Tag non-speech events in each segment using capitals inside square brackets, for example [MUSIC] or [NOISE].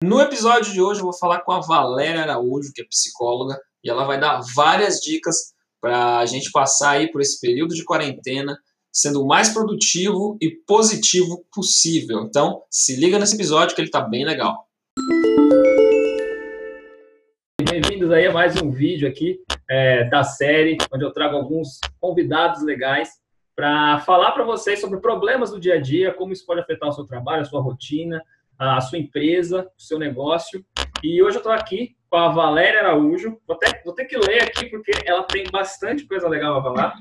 No episódio de hoje eu vou falar com a Valéria Araújo, que é psicóloga, e ela vai dar várias dicas para a gente passar aí por esse período de quarentena sendo o mais produtivo e positivo possível. Então, se liga nesse episódio que ele está bem legal. Bem-vindos aí a mais um vídeo aqui é, da série, onde eu trago alguns convidados legais para falar para vocês sobre problemas do dia a dia, como isso pode afetar o seu trabalho, a sua rotina, a sua empresa, o seu negócio. E hoje eu estou aqui com a Valéria Araújo. Vou, ter, vou ter que ler aqui porque ela tem bastante coisa legal a falar.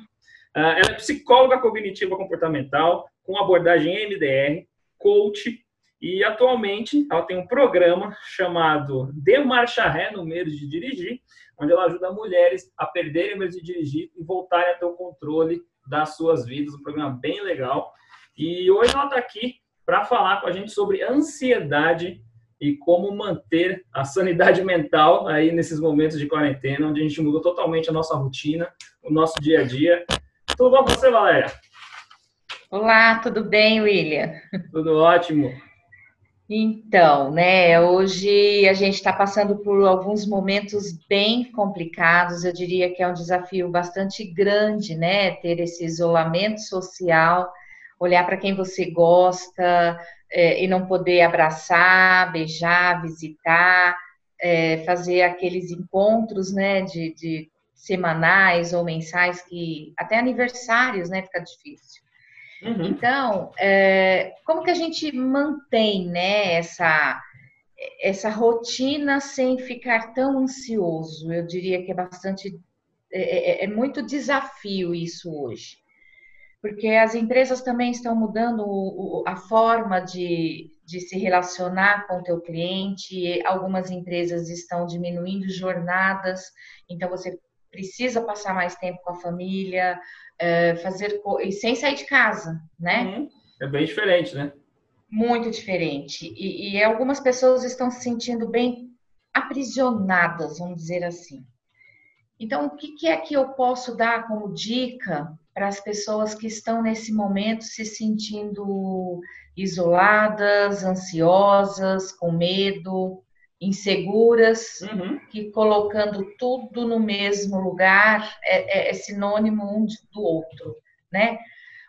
Uh, ela é psicóloga cognitiva comportamental com abordagem MDR, coach e atualmente ela tem um programa chamado De Marcha Ré no Medo de Dirigir, onde ela ajuda mulheres a perderem o medo de dirigir e voltarem a ter o controle das suas vidas. Um programa bem legal. E hoje ela está aqui para falar com a gente sobre ansiedade e como manter a sanidade mental aí nesses momentos de quarentena, onde a gente mudou totalmente a nossa rotina, o nosso dia a dia. Tudo bom com você, Valéria? Olá, tudo bem, William? Tudo ótimo. Então, né, hoje a gente está passando por alguns momentos bem complicados, eu diria que é um desafio bastante grande, né, ter esse isolamento social, olhar para quem você gosta é, e não poder abraçar, beijar, visitar, é, fazer aqueles encontros, né, de, de semanais ou mensais que até aniversários, né, fica difícil. Uhum. Então, é, como que a gente mantém, né, essa essa rotina sem ficar tão ansioso? Eu diria que é bastante é, é, é muito desafio isso hoje porque as empresas também estão mudando a forma de, de se relacionar com o teu cliente, algumas empresas estão diminuindo jornadas, então você precisa passar mais tempo com a família, é, fazer e sem sair de casa, né? Uhum. É bem diferente, né? Muito diferente. E, e algumas pessoas estão se sentindo bem aprisionadas, vamos dizer assim. Então, o que, é que eu posso dar como dica para as pessoas que estão nesse momento se sentindo isoladas, ansiosas, com medo, inseguras, uhum. que colocando tudo no mesmo lugar é, é, é sinônimo um do outro, né?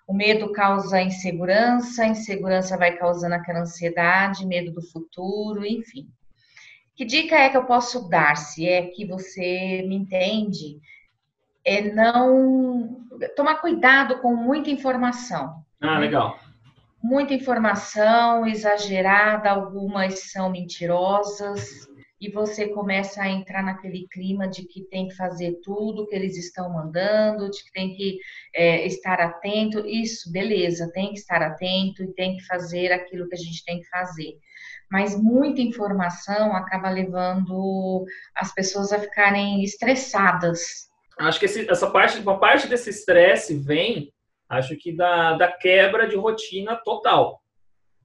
O medo causa insegurança, a insegurança vai causando aquela ansiedade, medo do futuro, enfim. Que dica é que eu posso dar? Se é que você me entende, é não tomar cuidado com muita informação. Ah, né? legal. Muita informação exagerada, algumas são mentirosas, e você começa a entrar naquele clima de que tem que fazer tudo que eles estão mandando, de que tem que é, estar atento. Isso, beleza, tem que estar atento e tem que fazer aquilo que a gente tem que fazer. Mas muita informação acaba levando as pessoas a ficarem estressadas, acho que esse, essa parte, uma parte desse estresse vem, acho que da, da quebra de rotina total.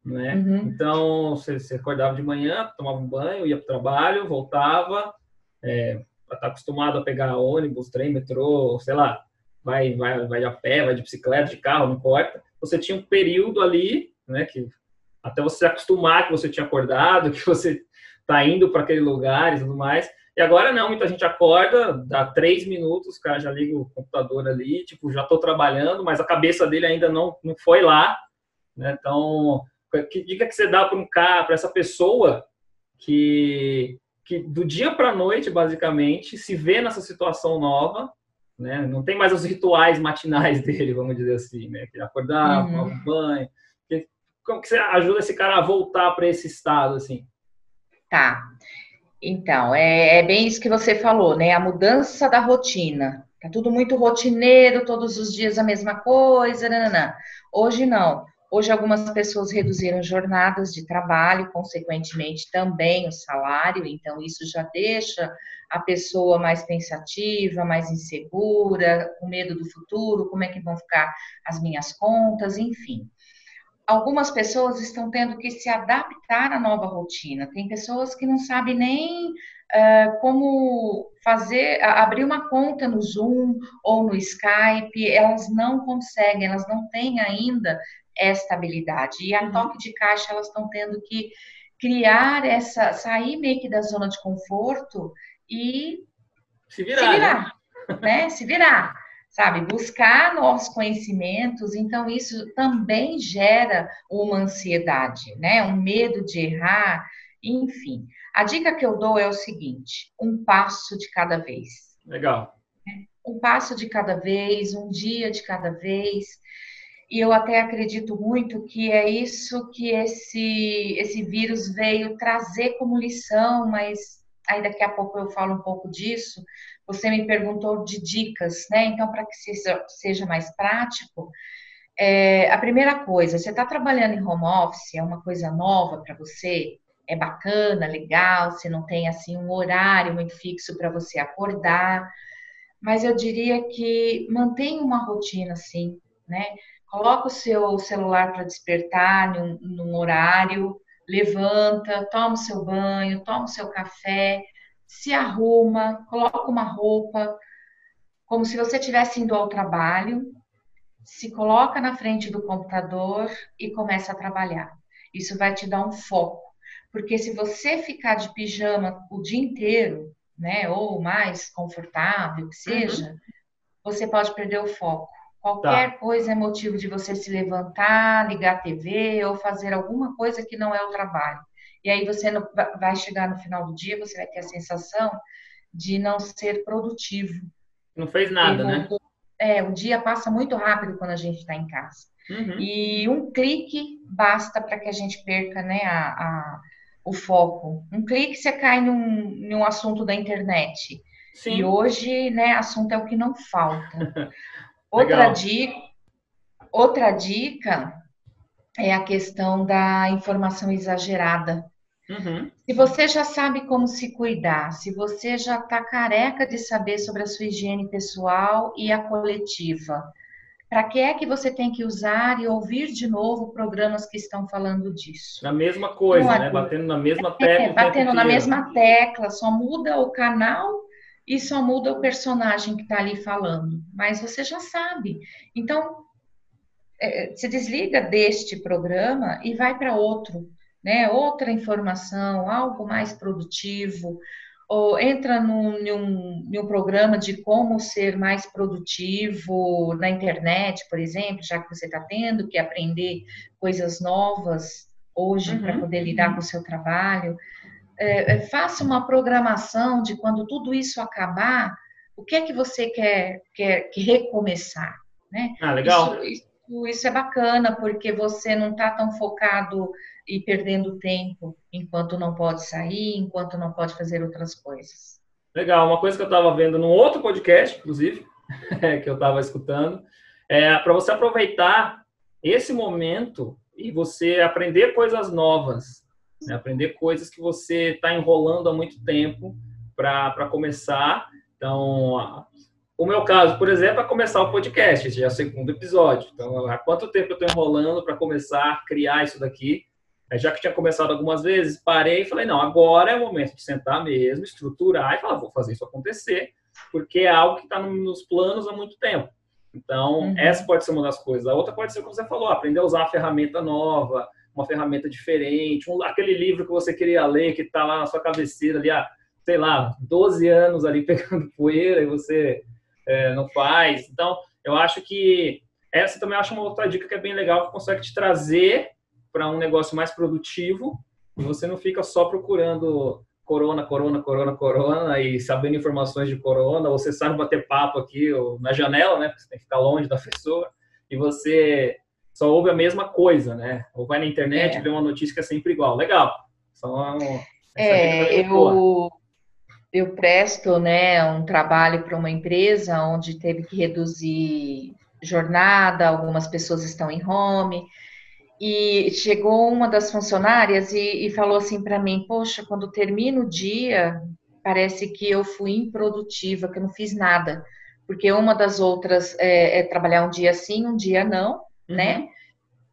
Né? Uhum. Então, você, você, acordava de manhã, tomava um banho, ia para o trabalho, voltava, é, tá acostumado a pegar ônibus, trem, metrô, sei lá, vai, vai, vai a pé, vai de bicicleta, de carro, não importa. Você tinha um período ali, né, que até você se acostumar que você tinha acordado, [LAUGHS] que você está indo para aquele lugar e tudo mais. E agora não, muita gente acorda, dá três minutos, o cara já liga o computador ali, tipo, já estou trabalhando, mas a cabeça dele ainda não, não foi lá. Né? Então, que dica que você dá para um cara, para essa pessoa que, que do dia para a noite, basicamente, se vê nessa situação nova, né? Não tem mais os rituais matinais [LAUGHS] dele, vamos dizer assim, né? Que acordar, uhum. tomar um banho. Como que você ajuda esse cara a voltar para esse estado, assim? Tá. Então, é, é, bem isso que você falou, né? A mudança da rotina. Tá tudo muito rotineiro, todos os dias a mesma coisa, nanana. Hoje não. Hoje algumas pessoas reduziram jornadas de trabalho, consequentemente também o salário, então isso já deixa a pessoa mais pensativa, mais insegura, com medo do futuro, como é que vão ficar as minhas contas, enfim algumas pessoas estão tendo que se adaptar à nova rotina. Tem pessoas que não sabem nem uh, como fazer, abrir uma conta no Zoom ou no Skype, elas não conseguem, elas não têm ainda esta habilidade. E a uhum. toque de caixa elas estão tendo que criar essa, sair meio que da zona de conforto e se virar, se virar né? né? Se virar, sabe? Buscar novos conhecimentos. Então isso também gera uma ansiedade, né? Um medo de errar, enfim. A dica que eu dou é o seguinte: um passo de cada vez. Legal. Um passo de cada vez, um dia de cada vez. E eu até acredito muito que é isso que esse, esse vírus veio trazer como lição, mas aí daqui a pouco eu falo um pouco disso. Você me perguntou de dicas, né? Então, para que seja, mais prático, é, a primeira coisa, você está trabalhando em home office, é uma coisa nova para você, é bacana, legal, você não tem assim um horário muito fixo para você acordar, mas eu diria que mantenha uma rotina assim, né? Coloca o seu celular para despertar num, num horário, levanta, toma o seu banho, toma o seu café, se arruma, coloca uma roupa, como se você estivesse indo ao trabalho, se coloca na frente do computador e começa a trabalhar. Isso vai te dar um foco, porque se você ficar de pijama o dia inteiro, né, ou mais confortável que seja, uhum. você pode perder o foco. Qualquer tá. coisa é motivo de você se levantar, ligar a TV ou fazer alguma coisa que não é o trabalho. E aí você não, vai chegar no final do dia, você vai ter a sensação de não ser produtivo. Não fez nada, né? É, o dia passa muito rápido quando a gente está em casa. Uhum. E um clique basta para que a gente perca né, a, a, o foco. Um clique você cai num, num assunto da internet. Sim. E hoje, né, assunto é o que não falta. [LAUGHS] outra dica, outra dica é a questão da informação exagerada. Uhum. Se você já sabe como se cuidar, se você já está careca de saber sobre a sua higiene pessoal e a coletiva, para que é que você tem que usar e ouvir de novo programas que estão falando disso? Na mesma coisa, né? Batendo na mesma tecla. É, batendo na mesma tecla, só muda o canal e só muda o personagem que está ali falando. Mas você já sabe. Então, é, se desliga deste programa e vai para outro né, outra informação, algo mais produtivo, ou entra num, num, num, programa de como ser mais produtivo na internet, por exemplo, já que você está tendo que aprender coisas novas hoje uhum. para poder lidar com o seu trabalho. É, é, faça uma programação de quando tudo isso acabar, o que é que você quer, quer, quer recomeçar, né? Ah, legal. Isso, isso, isso é bacana, porque você não está tão focado e perdendo tempo enquanto não pode sair, enquanto não pode fazer outras coisas. Legal, uma coisa que eu estava vendo num outro podcast, inclusive, [LAUGHS] que eu estava escutando, é para você aproveitar esse momento e você aprender coisas novas, né? aprender coisas que você está enrolando há muito tempo para começar. Então, o meu caso, por exemplo, é começar o podcast, já é o segundo episódio. Então, há quanto tempo eu estou enrolando para começar a criar isso daqui? Já que tinha começado algumas vezes, parei e falei, não, agora é o momento de sentar mesmo, estruturar e falar, vou fazer isso acontecer, porque é algo que está nos planos há muito tempo. Então, uhum. essa pode ser uma das coisas. A outra pode ser, como você falou, aprender a usar uma ferramenta nova, uma ferramenta diferente, um, aquele livro que você queria ler, que está lá na sua cabeceira, ali há, sei lá, 12 anos ali [LAUGHS] pegando poeira e você é, não faz. Então, eu acho que essa também acho uma outra dica que é bem legal, que consegue te trazer para um negócio mais produtivo e você não fica só procurando corona, corona, corona, corona e sabendo informações de corona, você sabe bater papo aqui ou na janela, né? Porque você tem que ficar longe da pessoa e você só ouve a mesma coisa, né? Ou vai na internet é. e vê uma notícia que é sempre igual. Legal. Só é, eu, eu presto né, um trabalho para uma empresa onde teve que reduzir jornada, algumas pessoas estão em home, e chegou uma das funcionárias e, e falou assim para mim: Poxa, quando termina o dia, parece que eu fui improdutiva, que eu não fiz nada. Porque uma das outras é, é trabalhar um dia sim, um dia não, uhum. né?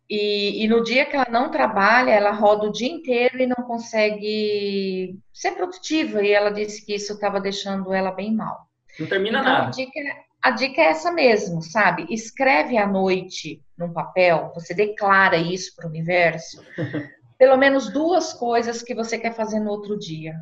E, e, no dia que ela não trabalha, ela roda o dia inteiro e não consegue ser produtiva. E ela disse que isso estava deixando ela bem mal. Não termina então, nada. A dica, a dica é essa mesmo, sabe? Escreve à noite num papel, você declara isso para o universo. [LAUGHS] pelo menos duas coisas que você quer fazer no outro dia.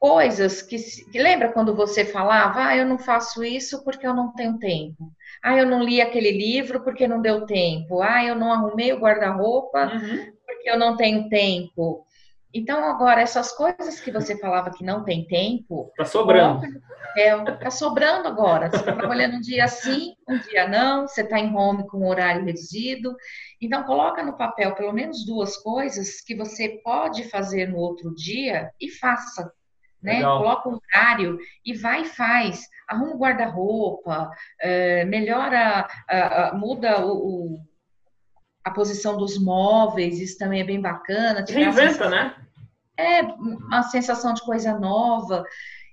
Coisas que, que lembra quando você falava, ah, eu não faço isso porque eu não tenho tempo. Ah, eu não li aquele livro porque não deu tempo. Ah, eu não arrumei o guarda-roupa uhum. porque eu não tenho tempo. Então, agora, essas coisas que você falava que não tem tempo. Está sobrando. Está sobrando agora. Você está trabalhando um dia sim, um dia não, você está em home com horário reduzido. Então, coloca no papel pelo menos duas coisas que você pode fazer no outro dia e faça. Né? Coloca um horário e vai e faz. Arruma o guarda-roupa, é, melhora, muda o, o a posição dos móveis, isso também é bem bacana. Reinventa, né? É uma sensação de coisa nova.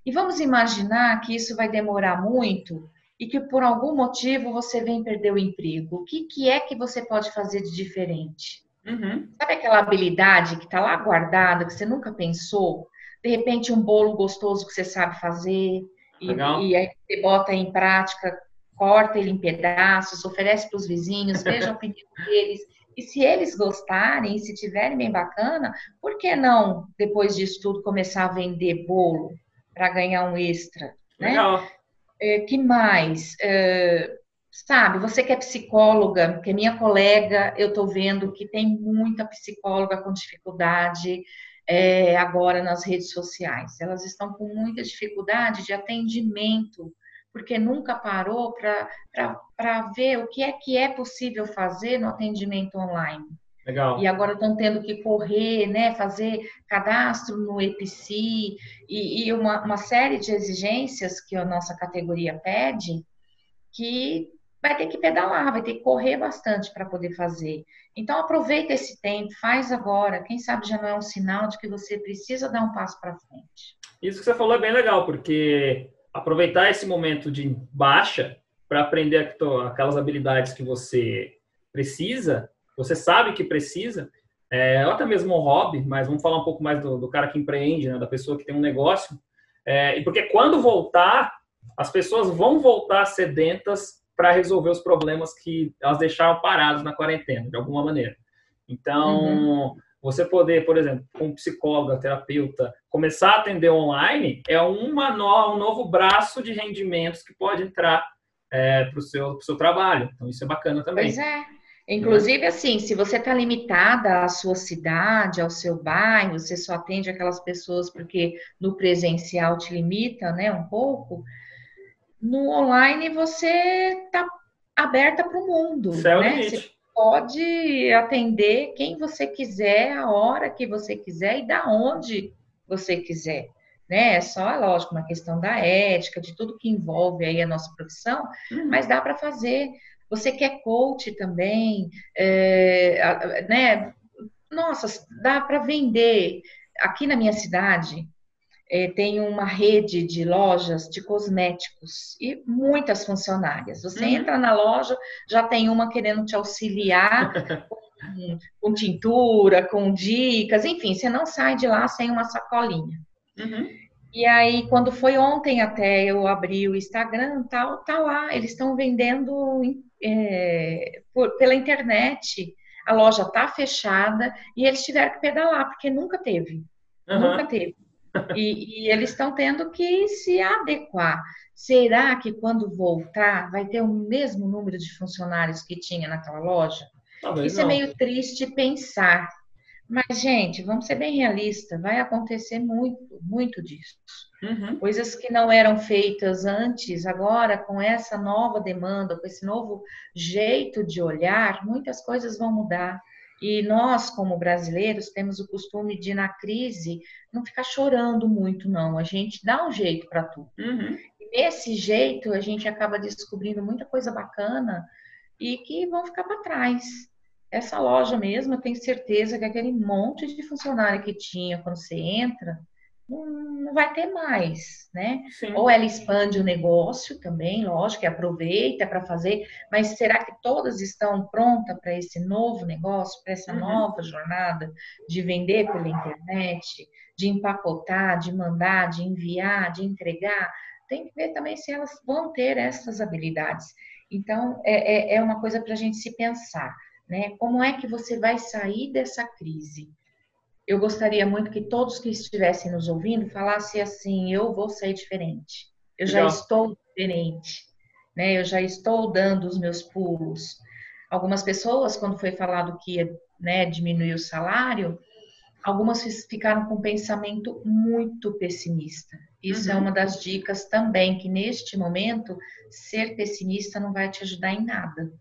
E vamos imaginar que isso vai demorar muito e que por algum motivo você vem perder o emprego. O que, que é que você pode fazer de diferente? Uhum. Sabe aquela habilidade que está lá guardada, que você nunca pensou? De repente, um bolo gostoso que você sabe fazer, e, e, aí você bota em prática, corta ele em pedaços, oferece para os vizinhos, veja a opinião deles. E se eles gostarem, se tiverem bem bacana, por que não, depois disso tudo, começar a vender bolo para ganhar um extra? Né? Legal. É, que mais? É, sabe, você que é psicóloga, que é minha colega, eu estou vendo que tem muita psicóloga com dificuldade é, agora nas redes sociais. Elas estão com muita dificuldade de atendimento porque nunca parou para ver o que é que é possível fazer no atendimento online. Legal. E agora estão tendo que correr, né, fazer cadastro no EPC e, e uma, uma série de exigências que a nossa categoria pede, que vai ter que pedalar, vai ter que correr bastante para poder fazer. Então aproveita esse tempo, faz agora. Quem sabe já não é um sinal de que você precisa dar um passo para frente. Isso que você falou é bem legal, porque aproveitar esse momento de baixa para aprender aquelas habilidades que você precisa, você sabe que precisa, é, ou até mesmo um hobby, mas vamos falar um pouco mais do, do cara que empreende, né, da pessoa que tem um negócio, é, e porque quando voltar, as pessoas vão voltar sedentas para resolver os problemas que elas deixaram parados na quarentena, de alguma maneira. Então, uhum. Você poder, por exemplo, como psicóloga, terapeuta, começar a atender online é uma no, um novo braço de rendimentos que pode entrar é, para o seu, seu trabalho. Então, isso é bacana também. Pois é. Inclusive, assim, se você está limitada à sua cidade, ao seu bairro, você só atende aquelas pessoas porque no presencial te limita, né, um pouco, no online você está aberta para o mundo, Céu né? Você pode atender quem você quiser, a hora que você quiser e da onde você quiser. Né? É só, lógico, uma questão da ética, de tudo que envolve aí a nossa profissão, uhum. mas dá para fazer. Você quer coach também, é, né? Nossa, dá para vender. Aqui na minha cidade, é, tem uma rede de lojas de cosméticos e muitas funcionárias. Você uhum. entra na loja, já tem uma querendo te auxiliar [LAUGHS] com, com, tintura, com dicas, enfim, você não sai de lá sem uma sacolinha. Uhum. E aí, quando foi ontem até eu abri o Instagram, tal, tá lá, eles estão vendendo é, por, pela internet. A loja tá fechada e eles tiveram que pedalar, porque nunca teve. Uhum. Nunca teve. E, e eles estão tendo que se adequar. Será que quando voltar vai ter o mesmo número de funcionários que tinha naquela loja? Talvez Isso é não. é meio triste pensar. Mas, gente, vamos ser bem realistas, vai acontecer muito, muito disso. Uhum. Coisas que não eram feitas antes, agora, com essa nova demanda, com esse novo jeito de olhar, muitas coisas vão mudar. E nós, como brasileiros, temos o costume de, na crise, não ficar chorando muito, não. A gente dá um jeito para tudo. Uhum. E nesse jeito, a gente acaba descobrindo muita coisa bacana e que vão ficar para trás. Essa loja mesmo, eu tenho certeza que aquele monte de funcionário que tinha quando você entra, não vai ter mais, né? Sim. Ou ela expande o negócio também, lógico, e aproveita para fazer, mas será que todas estão prontas para esse novo negócio, para essa uhum. nova jornada de vender pela internet, de empacotar, de mandar, de enviar, de entregar? Tem que ver também se elas vão ter essas habilidades. Então, é, é, é uma coisa para a gente se pensar, né? Como é que você vai sair dessa crise? Eu gostaria muito que todos que estivessem nos ouvindo falassem assim: eu vou sair diferente, eu já estou diferente, né? Eu já estou dando os meus pulos. Algumas pessoas, quando foi falado que ia né, diminuir o salário, algumas ficaram com um pensamento muito pessimista. Isso é uhum. é uma das dicas também, que neste momento, ser pessimista não vai te ajudar em nada.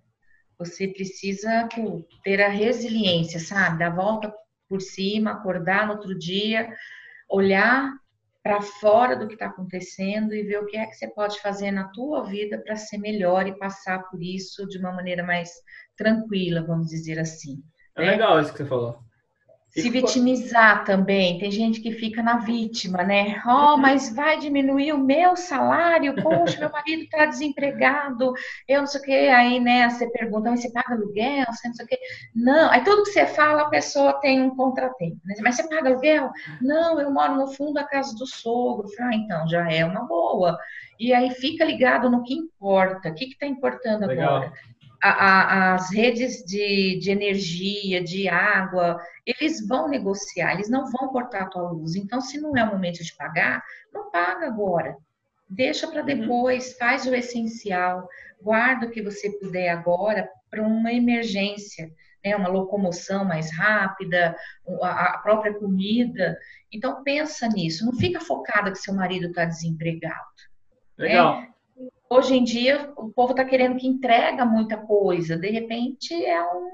Você precisa pô, ter a resiliência, sabe? Dar volta por cima, acordar no outro dia, olhar para fora do que está acontecendo e ver o que é que você pode fazer na tua vida para ser melhor e passar por isso de uma maneira mais tranquila, vamos dizer assim. É né? legal isso que você falou se vitimizar também. Tem gente que fica na vítima, né? Oh, mas vai diminuir o meu salário? Poxa, meu marido está desempregado, eu não sei o quê. Aí, né, você pergunta, mas você paga aluguel? Você não sei o quê. Não, aí tudo que você fala, a pessoa tem um contratempo. Né? Mas você paga aluguel? Não, eu moro no fundo da casa do sogro. Ah, então, já é uma boa. E aí fica ligado no que importa. O que está importando Legal. agora? A, a, as redes de, de energia, de água, eles vão negociar, eles não vão cortar a tua luz. Então, se não é o momento de pagar, não paga agora. Deixa para uhum. depois, uhum. faz o essencial, guarda o que você puder agora para uma emergência, né? uma locomoção mais rápida, a, a própria comida. Então, pensa nisso, não fica focada que seu marido está desempregado. Né? Legal. Né? Hoje em dia o povo está querendo que entrega muita coisa. De repente é um,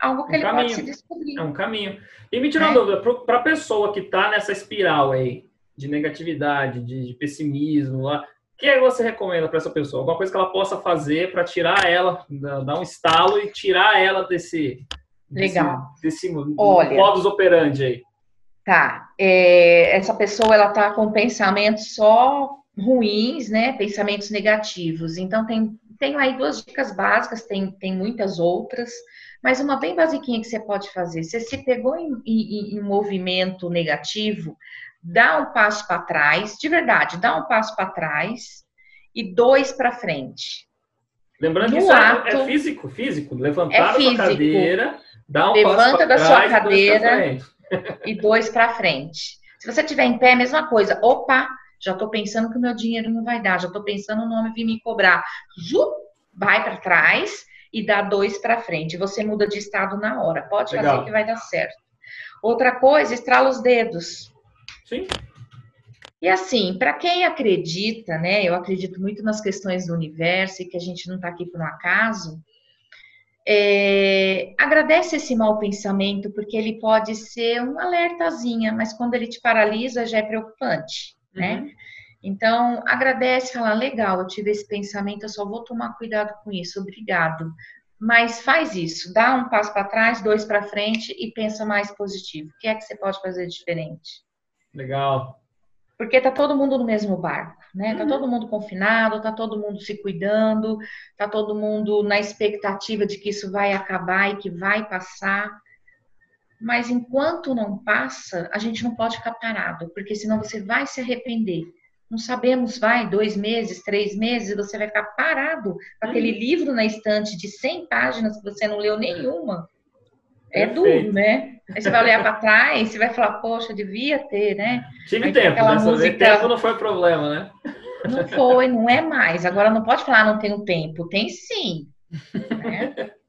algo que um ele caminho. pode se descobrir. É um caminho. E me tira uma é. dúvida, para a pessoa que está nessa espiral aí de negatividade, de, de pessimismo, lá, o que é você recomenda para essa pessoa? Alguma coisa que ela possa fazer para tirar ela, dar um estalo e tirar ela desse, Legal. desse, desse Olha, modus operandi aí. Tá. É, essa pessoa ela tá com pensamento só ruins, né? Pensamentos negativos. Então, tem, tenho aí duas dicas básicas, tem, tem muitas outras, mas uma bem basiquinha que você pode fazer. Você se pegou em, em, em movimento negativo, dá um passo para trás, de verdade, dá um passo para trás e dois para frente. Lembrando no que isso é ato, é físico, físico. Levantar é físico. da sua cadeira, dá um Levanta passo da trás, sua cadeira e dois para frente. Se você estiver em pé, mesma coisa. Opa, já estou pensando que o meu dinheiro não vai dar, já estou pensando no nome vir me cobrar. Ju, vai para trás e dá dois para frente. Você muda de estado na hora. Pode Legal. fazer que vai dar certo. Outra coisa, estrala os dedos. Sim. E assim, para quem acredita, né? Eu acredito muito nas questões do universo e que a gente não está aqui por um acaso. É, agradece esse mau pensamento, porque ele pode ser um alertazinha, mas quando ele te paralisa já é preocupante né? Uhum. Então, agradece, fala, legal, eu tive esse pensamento, eu só vou tomar cuidado com isso, obrigado. Mas faz isso, dá um passo para trás, dois para frente e pensa mais positivo. O que é que você pode fazer diferente? Legal. Porque tá todo mundo no mesmo barco, né? Tá uhum. todo mundo confinado, tá todo mundo se cuidando, tá todo mundo na expectativa de que isso vai acabar e que vai passar. Mas enquanto não passa, a gente não pode ficar parado, porque senão você vai se arrepender. Não sabemos, vai, dois meses, três meses, você vai ficar parado com aquele livro na estante de 100 páginas que você não leu nenhuma. É Perfeito. duro, né? Aí você vai olhar para trás, você vai falar, poxa, devia ter, né? Tive Aí tempo, né? Música... tempo não foi problema, né? Não foi, não é mais. Agora não pode falar, não tenho tempo. Tem sim. Né? [LAUGHS]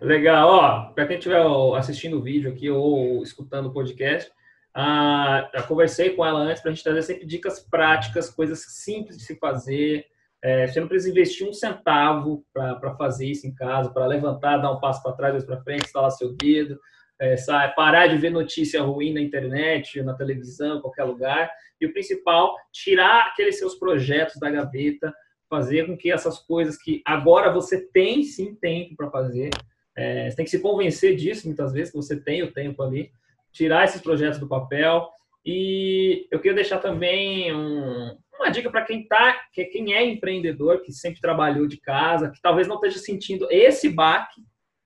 Legal, ó, para quem estiver assistindo o vídeo aqui ou escutando o podcast, ah, já conversei com ela antes para a gente trazer sempre dicas práticas, coisas simples de se fazer. É, você não precisa investir um centavo para fazer isso em casa, para levantar, dar um passo para trás, dois para frente, instalar seu dedo, é, parar de ver notícia ruim na internet, na televisão, em qualquer lugar. E o principal, tirar aqueles seus projetos da gaveta, fazer com que essas coisas que agora você tem sim tempo para fazer, é, você tem que se convencer disso muitas vezes, que você tem o tempo ali, tirar esses projetos do papel. E eu queria deixar também um, uma dica para quem tá, que quem é empreendedor, que sempre trabalhou de casa, que talvez não esteja sentindo esse baque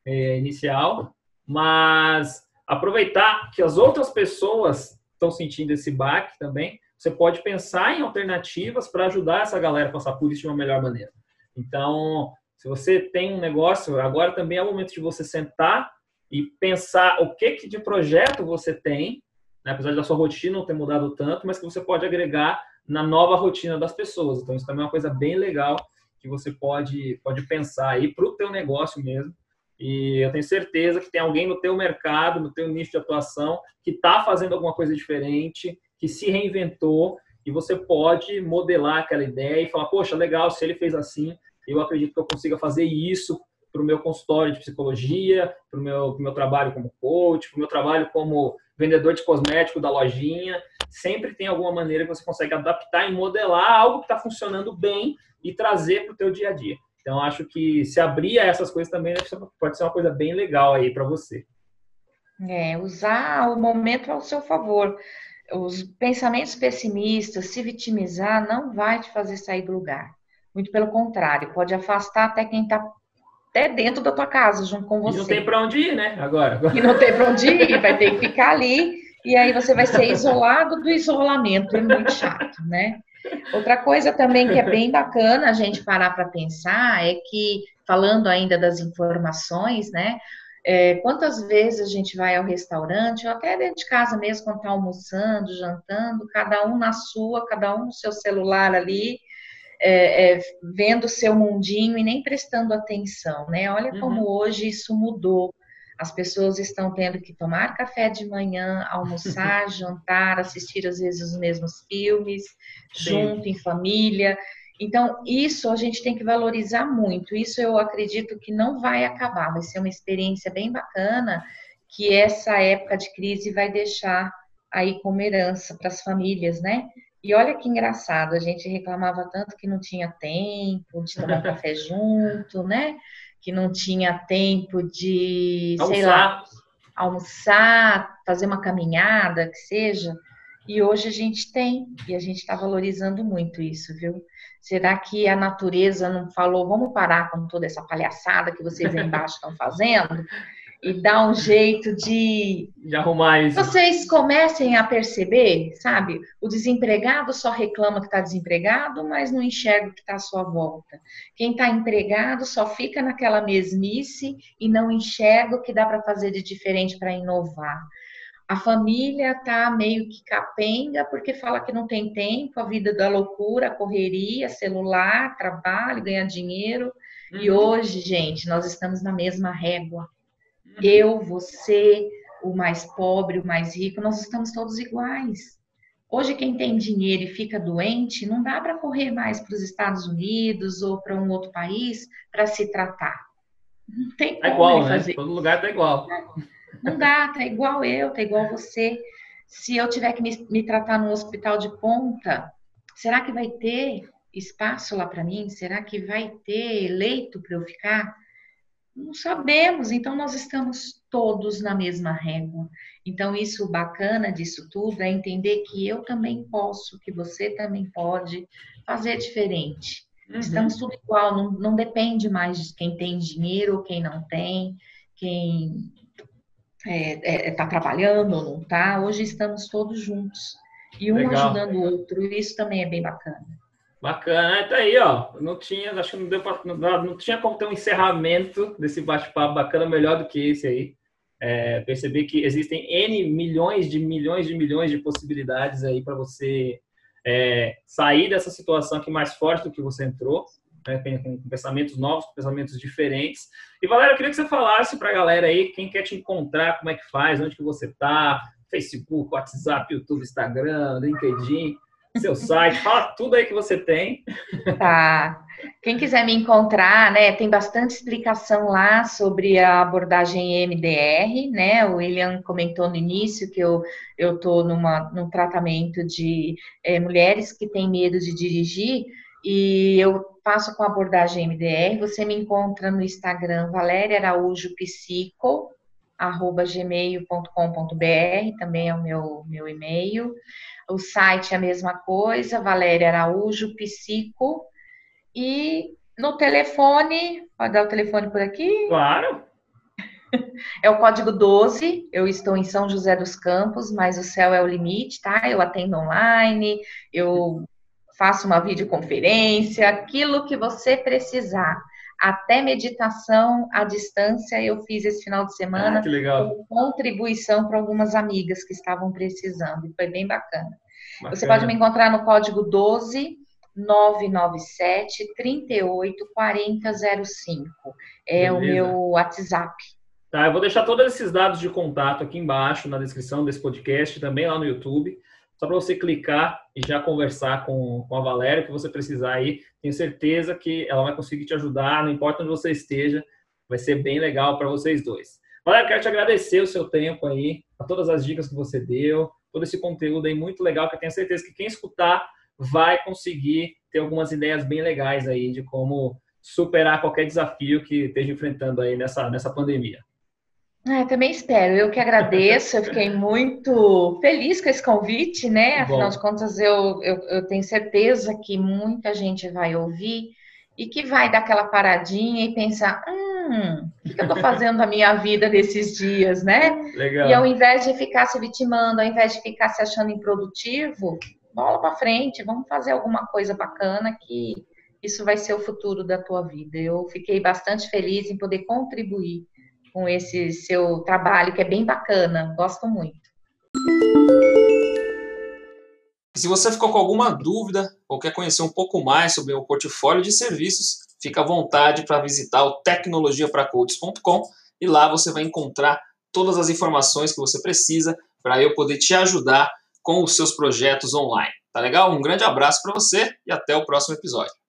é, inicial, mas aproveitar que as outras pessoas estão sentindo esse baque também, você pode pensar em alternativas para ajudar essa galera a passar por isso de uma melhor maneira. Então, se você tem um negócio, agora também é o momento de você sentar e pensar o que, que de projeto você tem, né, apesar da sua rotina não ter mudado tanto, mas que você pode agregar na nova rotina das pessoas. Então, isso também é uma coisa bem legal que você pode, pode pensar aí para o teu negócio mesmo. E eu tenho certeza que tem alguém no teu mercado, no teu nicho de atuação, que está fazendo alguma coisa diferente, que se reinventou, e você pode modelar aquela ideia e falar, poxa, legal, se ele fez assim, eu acredito que eu consiga fazer isso para o meu consultório de psicologia, para o meu, meu trabalho como coach, para o meu trabalho como vendedor de cosmético da lojinha. Sempre tem alguma maneira que você consegue adaptar e modelar algo que está funcionando bem e trazer para o teu dia a dia. Então, acho que se abrir a essas coisas também pode ser uma coisa bem legal aí para você. É, usar o momento ao seu favor. Os pensamentos pessimistas, se vitimizar, não vai te fazer sair do lugar. Muito pelo contrário, pode afastar até quem está até dentro da tua casa, junto com você. E não tem para onde ir, né? Agora. E não tem para onde ir, vai ter que ficar ali. E aí você vai ser isolado do isolamento, é muito chato, né? Outra coisa também que é bem bacana a gente parar para pensar é que, falando ainda das informações, né? É, quantas vezes a gente vai ao restaurante, ou até dentro de casa mesmo, quando está almoçando, jantando, cada um na sua, cada um no seu celular ali, é, é, vendo o seu mundinho e nem prestando atenção, né? Olha uhum. como hoje isso mudou. As pessoas estão tendo que tomar café de manhã, [LAUGHS] almoçar, jantar, assistir às vezes os mesmos filmes, Sim. junto, em família. Então, isso a gente tem que valorizar muito. Isso eu acredito que não vai acabar, vai ser uma experiência bem bacana que essa época de crise vai deixar aí como herança para as famílias, né? E olha que engraçado, a gente reclamava tanto que não tinha tempo de tomar café [LAUGHS] junto, né? que não tinha tempo de, almoçar. sei lá, almoçar, fazer uma caminhada, que seja. E hoje a gente tem, e a gente está valorizando muito isso, viu? Será que a natureza não falou, vamos parar com toda essa palhaçada que vocês aí embaixo estão fazendo? E dar um jeito de, de arrumar isso. Vocês comecem a perceber, sabe? O desempregado só reclama que está desempregado, mas não enxerga o que está à sua volta. Quem está empregado só fica naquela mesmice e não enxerga o que dá para fazer de diferente para inovar. A família está meio que capenga porque fala que não tem tempo, a vida da loucura, a correria, celular, trabalho, ganhar dinheiro. Uhum. E hoje, gente, nós estamos na mesma régua eu, você, o mais pobre, o mais rico, nós estamos todos iguais. Hoje, quem tem dinheiro e fica doente, não dá para correr mais para os Estados Unidos ou para um outro país para se tratar. Não tem tá como igual, né? fazer. Todo lugar tá igual. Não dá, tá igual eu, tá igual você. Se eu tiver que me, me tratar no hospital de ponta, será que vai ter espaço lá para mim? Será que vai ter leito para eu ficar? Não sabemos, então nós estamos todos na mesma régua. Então, isso bacana disso tudo é entender que eu também posso, que você também pode fazer diferente. Uhum. Estamos tudo igual, não, não depende mais de quem tem dinheiro ou quem não tem, quem está é, é, tá trabalhando ou não está. Hoje estamos todos juntos e um Legal. ajudando o outro, e isso também é bem bacana. Bacana, tá aí, ó. Não tinha, acho que não deu pra, não, não tinha como ter um encerramento desse bate-papo bacana melhor do que esse aí. É, perceber que existem N milhões de milhões de milhões de possibilidades aí para você é, sair dessa situação aqui mais forte do que você entrou, né, com, com, pensamentos novos, com pensamentos diferentes. E, Valéria, eu queria que você falasse para a galera aí, quem quer te encontrar, como é que faz, onde que você tá, Facebook, WhatsApp, YouTube, Instagram, LinkedIn seu site, fala tudo aí que você tem. Tá. Quem quiser me encontrar, né, tem bastante explicação lá sobre a abordagem MDR, né? O William comentou no início que eu eu tô numa num tratamento de é, mulheres que têm medo de dirigir e eu passo com abordagem MDR. Você me encontra no Instagram Valéria Araújo Psico arroba gmail.com.br, também é o meu, meu e-mail. O site é a mesma coisa, Valéria Araújo, Psico. E no telefone, pode dar o telefone por aqui? Claro. [LAUGHS] É o código 12. Eu estou em São José dos Campos, mas o céu é o limite, tá? Eu atendo online, eu faço uma videoconferência, aquilo que você precisar. Até meditação à distância eu fiz esse final de semana. Ah, que legal. Contribuição para algumas amigas que estavam precisando. E foi bem bacana. bacana. Você pode me encontrar no código 12 997 38 4005. É Beleza. o meu WhatsApp. Tá, eu vou deixar todos esses dados de contato aqui embaixo na descrição desse podcast, também lá no YouTube, só para você clicar e já conversar com, com a Valéria, que você precisar aí. Tenho certeza que ela vai conseguir te ajudar, não importa onde você esteja, vai ser bem legal para vocês dois. Valéria, quero te agradecer o seu tempo aí, a todas as dicas que você deu, todo esse conteúdo aí muito legal, que eu tenho certeza que quem escutar vai conseguir ter algumas ideias bem legais aí de como superar qualquer desafio que esteja enfrentando aí nessa, nessa pandemia. Ah, também espero. Eu que agradeço. Eu fiquei muito feliz com esse convite, né? Afinal Bom. de contas, eu, eu, eu, tenho certeza que muita gente vai ouvir e que vai dar aquela paradinha e pensar: hum, o que eu estou fazendo na minha vida nesses dias, né? Legal. E ao invés de ficar se vitimando, ao invés de ficar se achando improdutivo, bola para frente, vamos fazer alguma coisa bacana que isso vai ser o futuro da tua vida. Eu fiquei bastante feliz em poder contribuir com esse seu trabalho, que é bem bacana. Gosto muito. Se você ficou com alguma dúvida ou quer conhecer um pouco mais sobre o portfólio de serviços, fica à vontade para visitar o tecnologiapracoaches.com e lá você vai encontrar todas as informações que você precisa para eu poder te ajudar com os seus projetos online. Tá legal? Um grande abraço para você e até o próximo episódio.